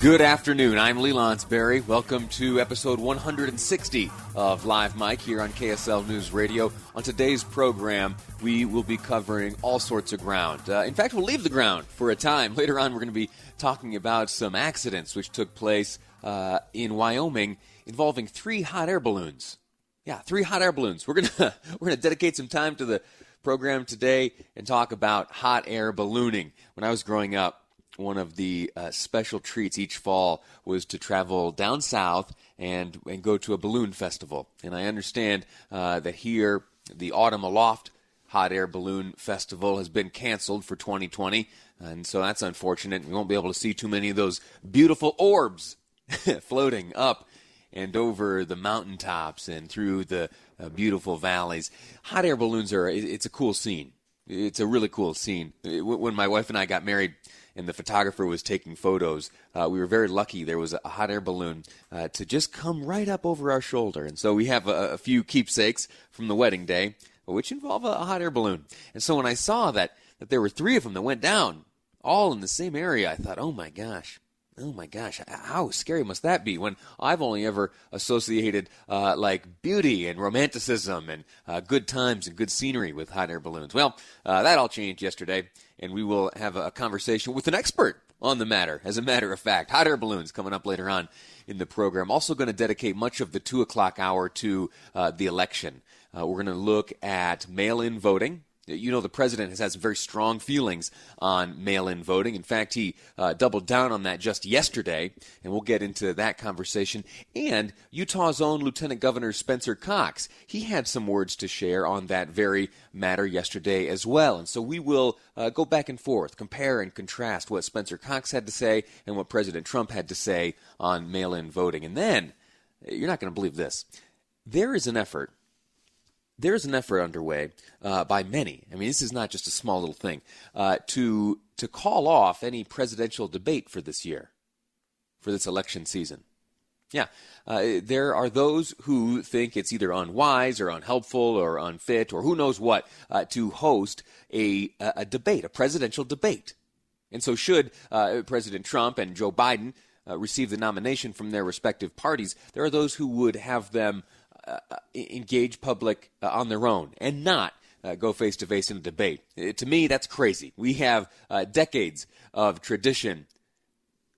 Good afternoon. I'm Lee Lonsberry. Welcome to episode 160 of Live Mic here on KSL News Radio. On today's program, we will be covering all sorts of ground. Uh, in fact, we'll leave the ground for a time. Later on, we're going to be talking about some accidents which took place uh, in Wyoming involving three hot air balloons. Yeah, three hot air balloons. We're gonna we're gonna dedicate some time to the program today and talk about hot air ballooning. When I was growing up, one of the uh, special treats each fall was to travel down south and and go to a balloon festival. And I understand uh, that here the Autumn Aloft Hot Air Balloon Festival has been canceled for 2020, and so that's unfortunate. We won't be able to see too many of those beautiful orbs floating up and over the mountaintops and through the uh, beautiful valleys. Hot air balloons are it's a cool scene. It's a really cool scene. When my wife and I got married, and the photographer was taking photos, uh, we were very lucky. There was a hot air balloon uh, to just come right up over our shoulder. And so we have a, a, few keepsakes from the wedding day, which involve a, a hot air balloon. And so when I saw that, that there were three of them that went down, all in the same area, I thought, oh my gosh. Oh my gosh, how scary must that be when I've only ever associated uh, like beauty and romanticism and uh, good times and good scenery with hot air balloons? Well, uh, that all changed yesterday and we will have a conversation with an expert on the matter. As a matter of fact, hot air balloons coming up later on in the program. Also, going to dedicate much of the two o'clock hour to uh, the election. Uh, we're going to look at mail in voting. You know, the president has had some very strong feelings on mail in voting. In fact, he uh, doubled down on that just yesterday, and we'll get into that conversation. And Utah's own Lieutenant Governor Spencer Cox, he had some words to share on that very matter yesterday as well. And so we will uh, go back and forth, compare and contrast what Spencer Cox had to say and what President Trump had to say on mail in voting. And then, you're not going to believe this. There is an effort there's an effort underway uh, by many. I mean, this is not just a small little thing uh, to to call off any presidential debate for this year, for this election season. Yeah, uh, there are those who think it's either unwise or unhelpful or unfit or who knows what uh, to host a, a debate, a presidential debate. And so, should uh, President Trump and Joe Biden uh, receive the nomination from their respective parties, there are those who would have them engage public uh, on their own and not uh, go face to face in a debate. to me, that's crazy. We have decades of tradition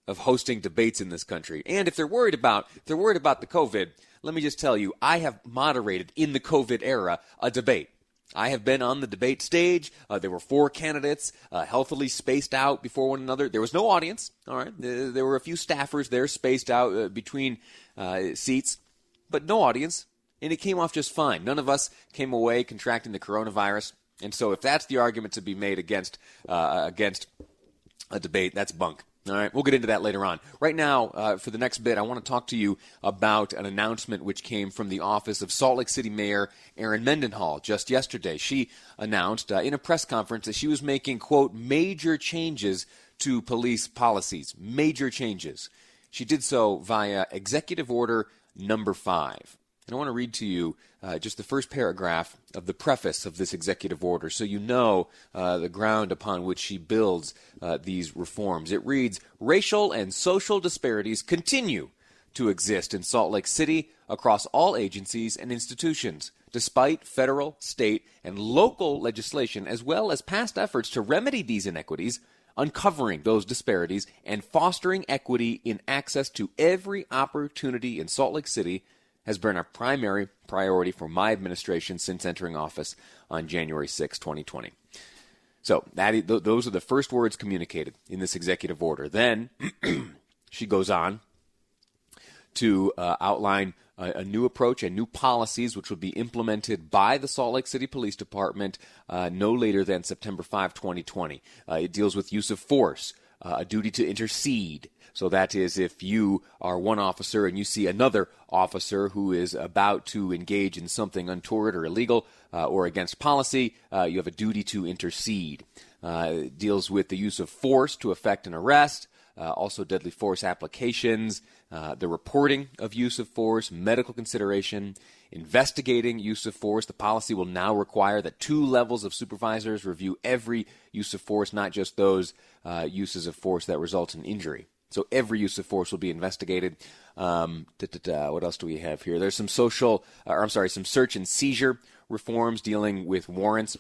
of hosting debates in this country, and if they're worried about if they're worried about the COVID, let me just tell you, I have moderated in the COVID era a debate. I have been on the debate stage. Uh, there were four candidates, uh, healthily spaced out before one another. There was no audience. All right, there were a few staffers there, spaced out uh, between seats, but no audience and it came off just fine. None of us came away contracting the coronavirus. And so, if that's the argument to be made against uh, against a debate, that's bunk. All right, we'll get into that later on. Right now, uh, for the next bit, I want to talk to you about an announcement which came from the office of Salt Lake City Mayor Erin Mendenhall just yesterday. She announced uh, in a press conference that she was making, quote, major changes to police policies. Major changes. She did so via Executive Order number five. And I want to read to you uh, just the first paragraph of the preface of this executive order so you know uh, the ground upon which she builds uh, these reforms. It reads Racial and social disparities continue to exist in Salt Lake City across all agencies and institutions, despite federal, state, and local legislation, as well as past efforts to remedy these inequities. Uncovering those disparities and fostering equity in access to every opportunity in Salt Lake City has been a primary priority for my administration since entering office on January 6, 2020. So that, those are the first words communicated in this executive order. Then she goes on to uh, outline a, a, new approach and new policies which will be implemented by the Salt Lake City Police Department uh, no later than September 5, 2020. Uh, it deals with use of force, uh, a duty to intercede. So that is if you are one officer and you see another officer who is about to engage in something untoward or illegal uh, or against policy, uh, you have a duty to intercede. Uh, deals with the use of force to effect an arrest, uh, also deadly force applications, uh, the reporting of use of force, medical consideration, investigating use of force. The policy will now require that two levels of supervisors review every use of force, not just those uh, uses of force that result in injury. So every use of force will be investigated. Um, da, da, da, what else do we have here? There's some social, uh, I'm sorry, some search and seizure reforms dealing with warrants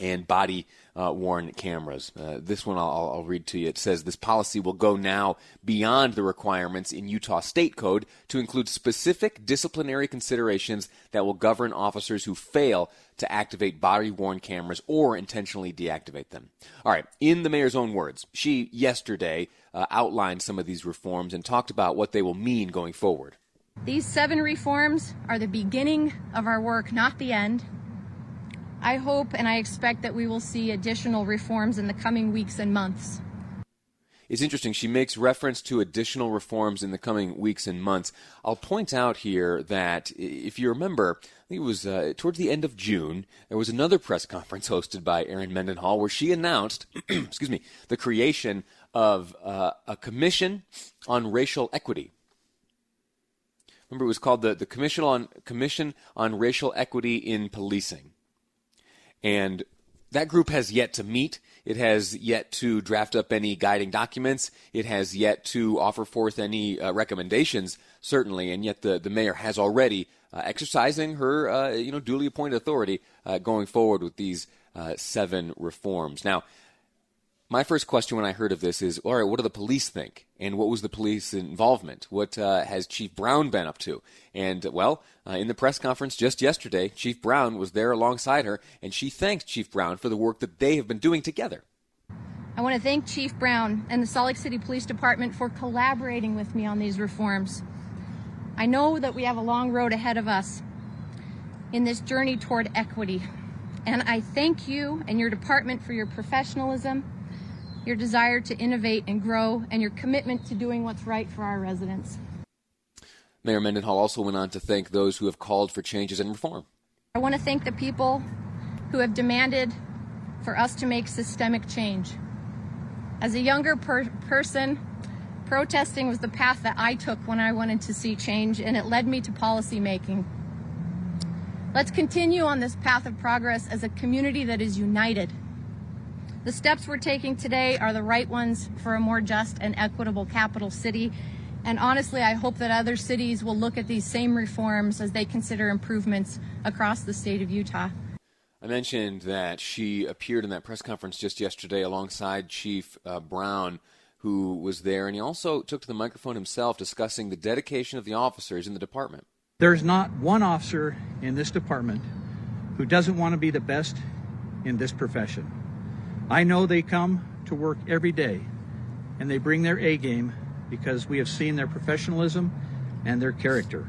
and body uh, worn cameras. Uh, this one I'll, I'll, read to you. It says this policy will go now beyond the requirements in Utah State Code to include specific disciplinary considerations that will govern officers who fail to activate body worn cameras or intentionally deactivate them. All right, in the mayor's own words, she yesterday uh, outlined some of these reforms and talked about what they will mean going forward. These seven reforms are the beginning of our work, not the end. I hope and I expect that we will see additional reforms in the coming weeks and months. It's interesting. She makes reference to additional reforms in the coming weeks and months. I'll point out here that if you remember, I think it was uh, towards the end of June, there was another press conference hosted by Erin Mendenhall where she announced, excuse me, the creation of uh, a commission on racial equity. Remember, it was called the, the Commission on Commission on Racial Equity in Policing. And that group has yet to meet. It has yet to draft up any guiding documents. It has yet to offer forth any uh, recommendations, certainly. And yet the, the mayor has already uh, exercising her, uh, you know, duly appointed authority uh, going forward with these uh, seven reforms. Now, my first question when I heard of this is, all right, what do the police think? And what was the police involvement? What uh, has Chief Brown been up to? And, well, uh, in the press conference just yesterday, Chief Brown was there alongside her, and she thanked Chief Brown for the work that they have been doing together. I want to thank Chief Brown and the Salt Lake City Police Department for collaborating with me on these reforms. I know that we have a long road ahead of us in this journey toward equity. And I thank you and your department for your professionalism your desire to innovate and grow, and your commitment to doing what's right for our residents. Mayor Mendenhall also went on to thank those who have called for changes and reform. I want to thank the people who have demanded for us to make systemic change. As a younger per- person, protesting was the path that I took when I wanted to see change, and it led me to policy making. Let's continue on this path of progress as a community that is united the steps we're taking today are the right ones for a more just and equitable capital city. And honestly, I hope that other cities will look at these same reforms as they consider improvements across the state of Utah. I mentioned that she appeared in that press conference just yesterday alongside Chief uh, Brown, who was there, and he also took to the microphone himself discussing the dedication of the officers in the department. There's not one officer in this department who doesn't want to be the best in this profession. I know they come to work every day and they bring their A game because we have seen their professionalism and their character.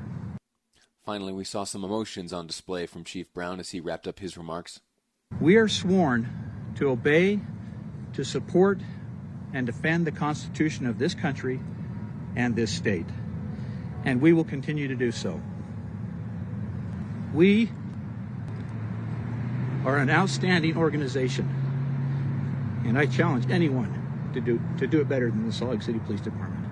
Finally, we saw some emotions on display from Chief Brown as he wrapped up his remarks. We are sworn to obey, to support, and defend the Constitution of this country and this state, and we will continue to do so. We are an outstanding organization and I challenge anyone to do to do it better than the Salt Lake City Police Department.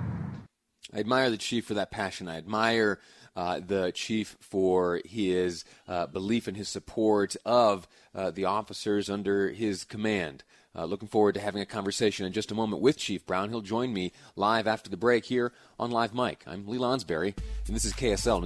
I admire the chief for that passion. I admire uh, the chief for his uh, belief and his support of uh, the officers under his command. Uh, looking forward to having a conversation in just a moment with Chief Brown. He'll join me live after the break here on Live Mic. I'm Lee Lonsberry, and this is KSL.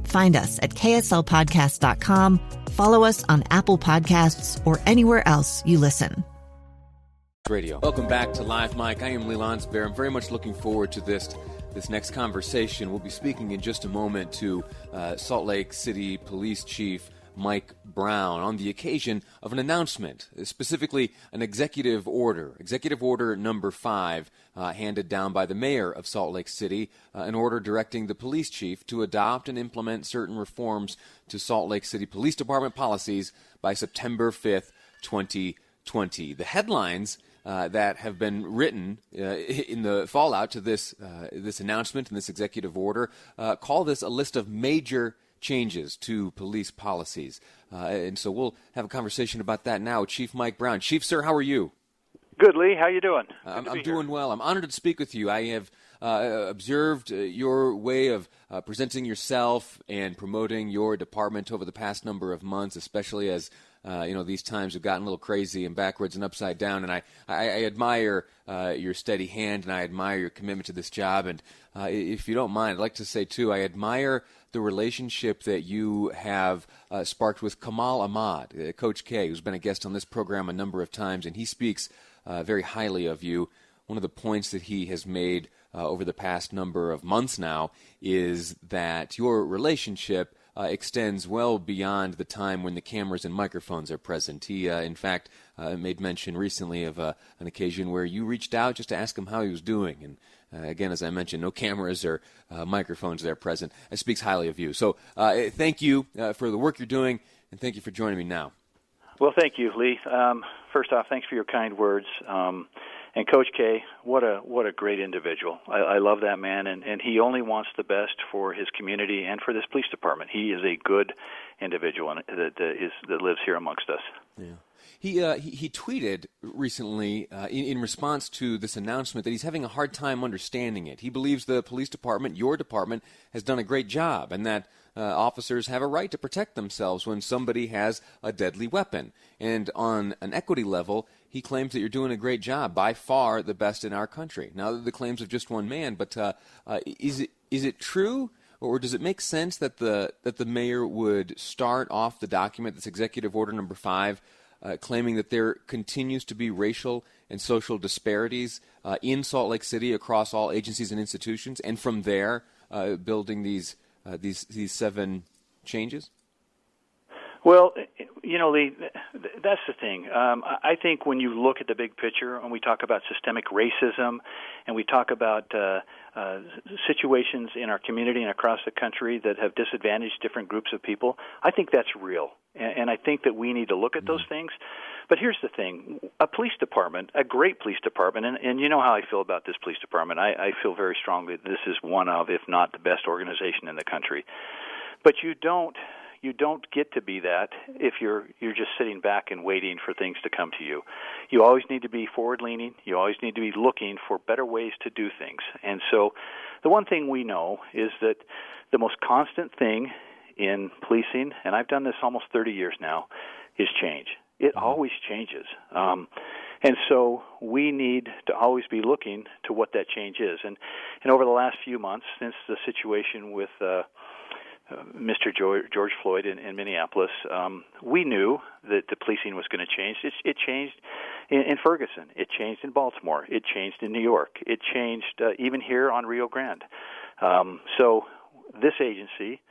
Find us at kslpodcast.com, follow us on Apple Podcasts, or anywhere else you listen. Radio. Welcome back to Live Mic. I am Lee Lonsberry. I'm very much looking forward to this this next conversation. We'll be speaking in just a moment to uh, Salt Lake City Police Chief Mike Brown on the occasion of an announcement, specifically an executive order, executive order number five, uh, handed down by the mayor of Salt Lake City, uh, an order directing the police chief to adopt and implement certain reforms to Salt Lake City Police Department policies by September 5th, 2020. The headlines uh, that have been written uh, in the fallout to this uh, this announcement and this executive order uh, call this a list of major changes to police policies. Uh, and so we'll have a conversation about that now. Chief Mike Brown, Chief sir, how are you? Good, Lee. How you doing? I'm, I'm doing well. I'm honored to speak with you. I have observed your way of presenting yourself and promoting your department over the past number of months, especially as uh, you know these times have gotten a little crazy and backwards and upside down. And I, I, I admire uh, your steady hand and I admire your commitment to this job. And uh, if you don't mind, I'd like to say too, I admire the relationship that you have uh, sparked with Kamal Ahmad, uh, Coach K, who's been a guest on this program a number of times, and he speaks uh, very highly of you. One of the points that he has made over the past number of months now is that your relationship uh, extends well beyond the time when the cameras and microphones are present. He, uh, in fact, uh, made mention recently of uh, an occasion where you reached out just to ask him how he was doing. And uh, again, as I mentioned, no cameras or uh, microphones there present. It speaks highly of you. So thank you for the work you're doing, and thank you for joining me now. Well, thank you, Lee. Um, first off, thanks for your kind words. Um, and Coach K, what a what a great individual. I, I love that man, and and he only wants the best for his community and for this police department. He is a good individual that, is that lives here amongst us. Yeah. He, uh, he, he tweeted recently uh, in, in, response to this announcement that he's having a hard time understanding it. He believes the police department, your department, has done a great job, and that uh, officers have a right to protect themselves when somebody has a deadly weapon. And on an equity level, he claims that you're doing a great job, by far the best in our country. Now, the claims of just one man, but uh, uh, is it is it true, or does it make sense that the that the mayor would start off the document, this executive order number five, uh, claiming that there continues to be racial and social disparities uh, in Salt Lake City across all agencies and institutions, and from there uh, building these uh, these these seven changes? Well, you know, Lee, that's the thing. Um, I think when you look at the big picture, and we talk about systemic racism, and we talk about uh, uh, situations in our community and across the country that have disadvantaged different groups of people, I think that's real, and, and I think that we need to look at those mm-hmm. things. But here's the thing: a police department, a great police department, and, and you know how I feel about this police department. I, I feel very strongly that this is one of, if not the best organization in the country. But you don't you don't get to be that if you're you're just sitting back and waiting for things to come to you. You always need to be forward leaning. You always need to be looking for better ways to do things. And so the one thing we know is that the most constant thing in policing, and I've done this almost 30 years now, is change. It mm-hmm. always changes. Um, and so we need to always be looking to what that change is. And and over the last few months, since the situation with uh, uh, Mr. George, Floyd in, in Minneapolis, um, we knew that the policing was going to change. It, it changed in, in Ferguson. It changed in Baltimore. It changed in New York. It changed uh, even here on Rio Grande. Um, so this agency,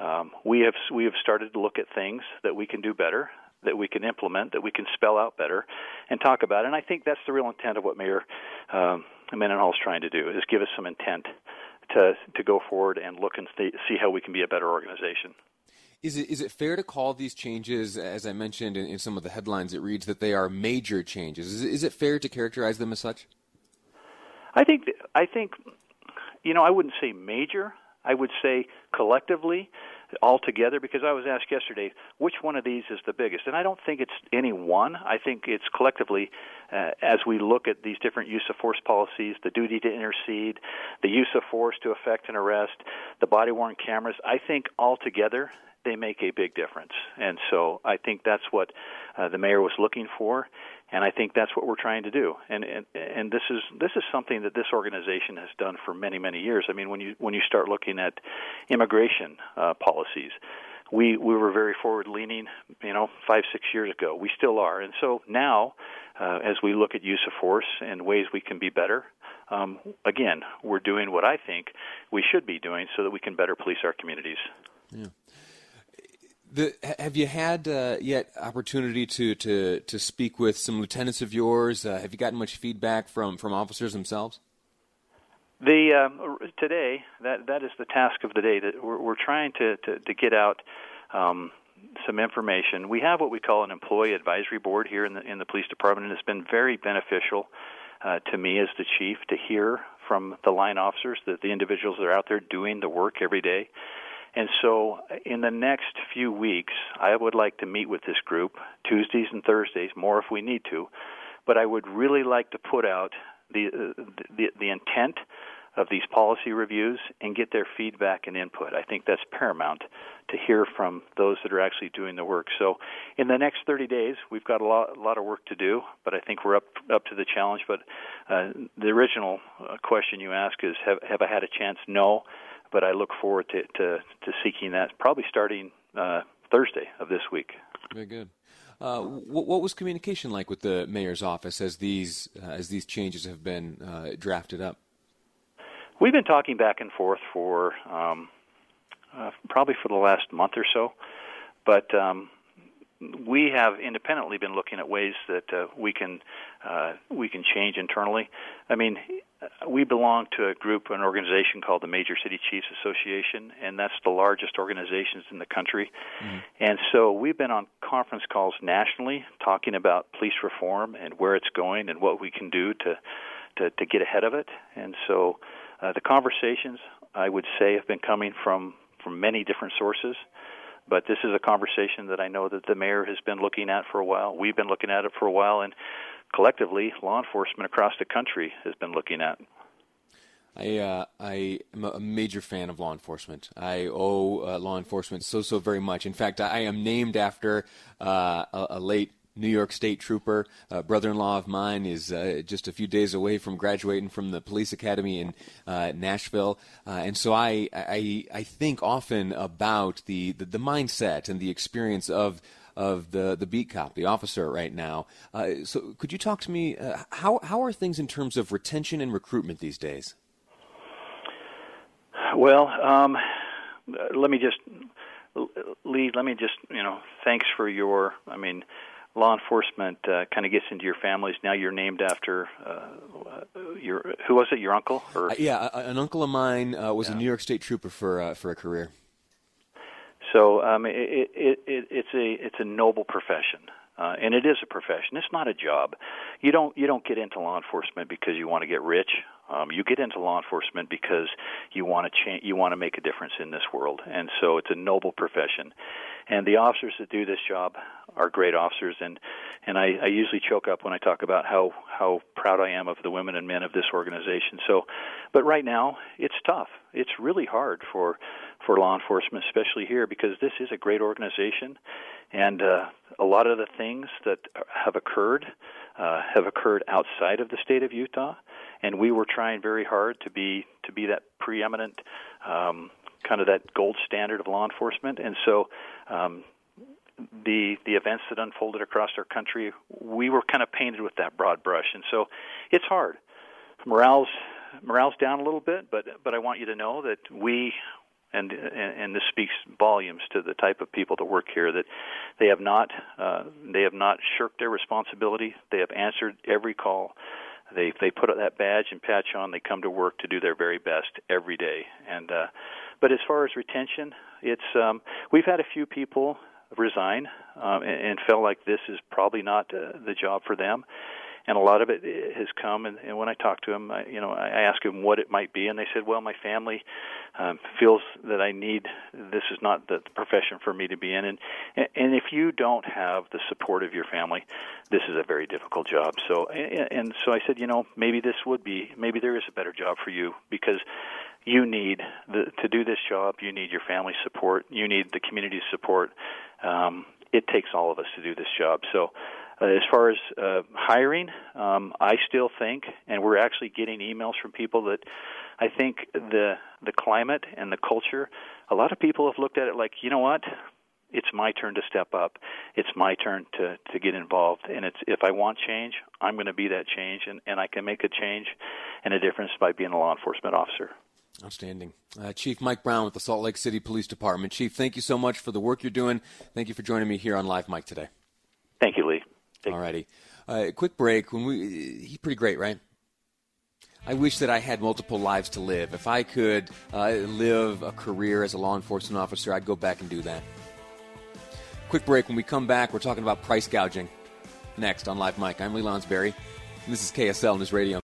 um, we have we have started to look at things that we can do better, that we can implement, that we can spell out better, and talk about. And I think that's the real intent of what Mayor um, Mendenhall is trying to do: is give us some intent to to go forward and look and see how we can be a better organization. Is it is it fair to call these changes, as I mentioned in, in some of the headlines, it reads that they are major changes? Is it, is it fair to characterize them as such? I think I think you know I wouldn't say major. I would say collectively, altogether, because I was asked yesterday which one of these is the biggest, and I don't think it's any one. I think it's collectively uh, as we look at these different use of force policies, the duty to intercede, the use of force to effect an arrest, the body worn cameras. I think altogether they make a big difference. And so I think that's what uh, the mayor was looking for, and I think that's what we're trying to do. And, and and this is this is something that this organization has done for many many years. I mean, when you when you start looking at immigration uh, policies. We we were very forward leaning, you know, five six years ago. We still are, and so now, uh, as we look at use of force and ways we can be better, um, again, we're doing what I think we should be doing so that we can better police our communities. Yeah. The, have you had uh, yet opportunity to, to, to speak with some lieutenants of yours? Uh, have you gotten much feedback from, from officers themselves? The um, today that that is the task of the day that we're, we're trying to, to, to get out um, some information. We have what we call an employee advisory board here in the in the police department, and it's been very beneficial uh, to me as the chief to hear from the line officers, the, the individuals that are out there doing the work every day. And so, in the next few weeks, I would like to meet with this group Tuesdays and Thursdays, more if we need to. But I would really like to put out the the, the intent of these policy reviews and get their feedback and input. I think that's paramount to hear from those that are actually doing the work. So, in the next 30 days, we've got a lot, a lot of work to do, but I think we're up up to the challenge. But uh, the original uh, question you ask is, have, have I had a chance? No but I look forward to, to, to seeking that probably starting uh, Thursday of this week. Very good. Uh, what, what, was communication like with the mayor's office as these uh, as these changes have been uh, drafted up? We've been talking back and forth for um, uh, probably for the last month or so, but um, we have independently been looking at ways that uh, we can uh, we can change internally. I mean, we belong to a group, an organization called the Major City Chiefs Association, and that's the largest organizations in the country. Mm-hmm. And so we've been on conference calls nationally talking about police reform and where it's going and what we can do to to, to get ahead of it. And so uh, the conversations, I would say, have been coming from from many different sources. But this is a conversation that I know that the mayor has been looking at for a while. We've been looking at it for a while, and collectively, law enforcement across the country has been looking at. I uh, I am a major fan of law enforcement. I owe uh, law enforcement so so very much. In fact, I am named after uh, a, a, late New York State trooper. A brother-in-law of mine is uh, just a few days away from graduating from the police academy in uh, Nashville, uh, and so I, I I think often about the, the the mindset and the experience of of the the beat cop, the officer right now. Uh, so, could you talk to me? Uh, how how are things in terms of retention and recruitment these days? Well, um, let me just Lee. Let me just you know, thanks for your. I mean, law enforcement uh, kind of gets into your families. Now you're named after uh, your who was it? Your uncle? Or? Uh, yeah, an uncle of mine uh, was yeah. a New York State trooper for uh, for a career. So um, it, it, it, it's a it's a noble profession, uh, and it is a profession. It's not a job. You don't you don't get into law enforcement because you want to get rich. Um, you get into law enforcement because you want to change. You want to make a difference in this world, and so it's a noble profession. And the officers that do this job are great officers, and and I, I usually choke up when I talk about how how proud I am of the women and men of this organization. So, but right now it's tough. It's really hard for for law enforcement, especially here, because this is a great organization, and uh, a lot of the things that have occurred uh, have occurred outside of the state of Utah, and we were trying very hard to be to be that preeminent. Um, kind of that gold standard of law enforcement, and so um, the the events that unfolded across our country, we were kind of painted with that broad brush, and so it's hard. Morale's morale's down a little bit, but but I want you to know that we and, and this speaks volumes to the type of people that work here that they have not uh, they have not shirked their responsibility. They have answered every call. They they put that badge and patch on. They come to work to do their very best every day. And uh, but as far as retention, it's um, we've had a few people resign um, and, and felt like this is probably not uh, the job for them and a lot of it has come. And, and when I talk to them, I, you know, I ask them what it might be, and they said, "Well, my family um, feels that I need this is not the profession for me to be in." And and if you don't have the support of your family, this is a very difficult job. So and, and so I said, you know, maybe this would be, maybe there is a better job for you because you need the, to do this job. You need your family support. You need the community support. Um, it takes all of us to do this job. So uh, as far as uh, hiring, um, I still think, and we're actually getting emails from people that I think the the climate and the culture. A lot of people have looked at it like, you know what, it's my turn to step up. It's my turn to to get involved, and it's if I want change, I'm going to be that change, and and I can make a change and a difference by being a law enforcement officer. Outstanding. Uh, Chief Mike Brown with the Salt Lake City Police Department. Chief, thank you so much for the work you're doing. Thank you for joining me here on Live Mic today. Thank you, Lee. Alrighty. Uh, quick break. When we, he's pretty great, right? I wish that I had multiple lives to live. If I could uh, live a career as a law enforcement officer, I'd go back and do that. Quick break. When we come back, we're talking about price gouging. Next on Live Mic. I'm Lee Lonsberry. And this is KSL News Radio.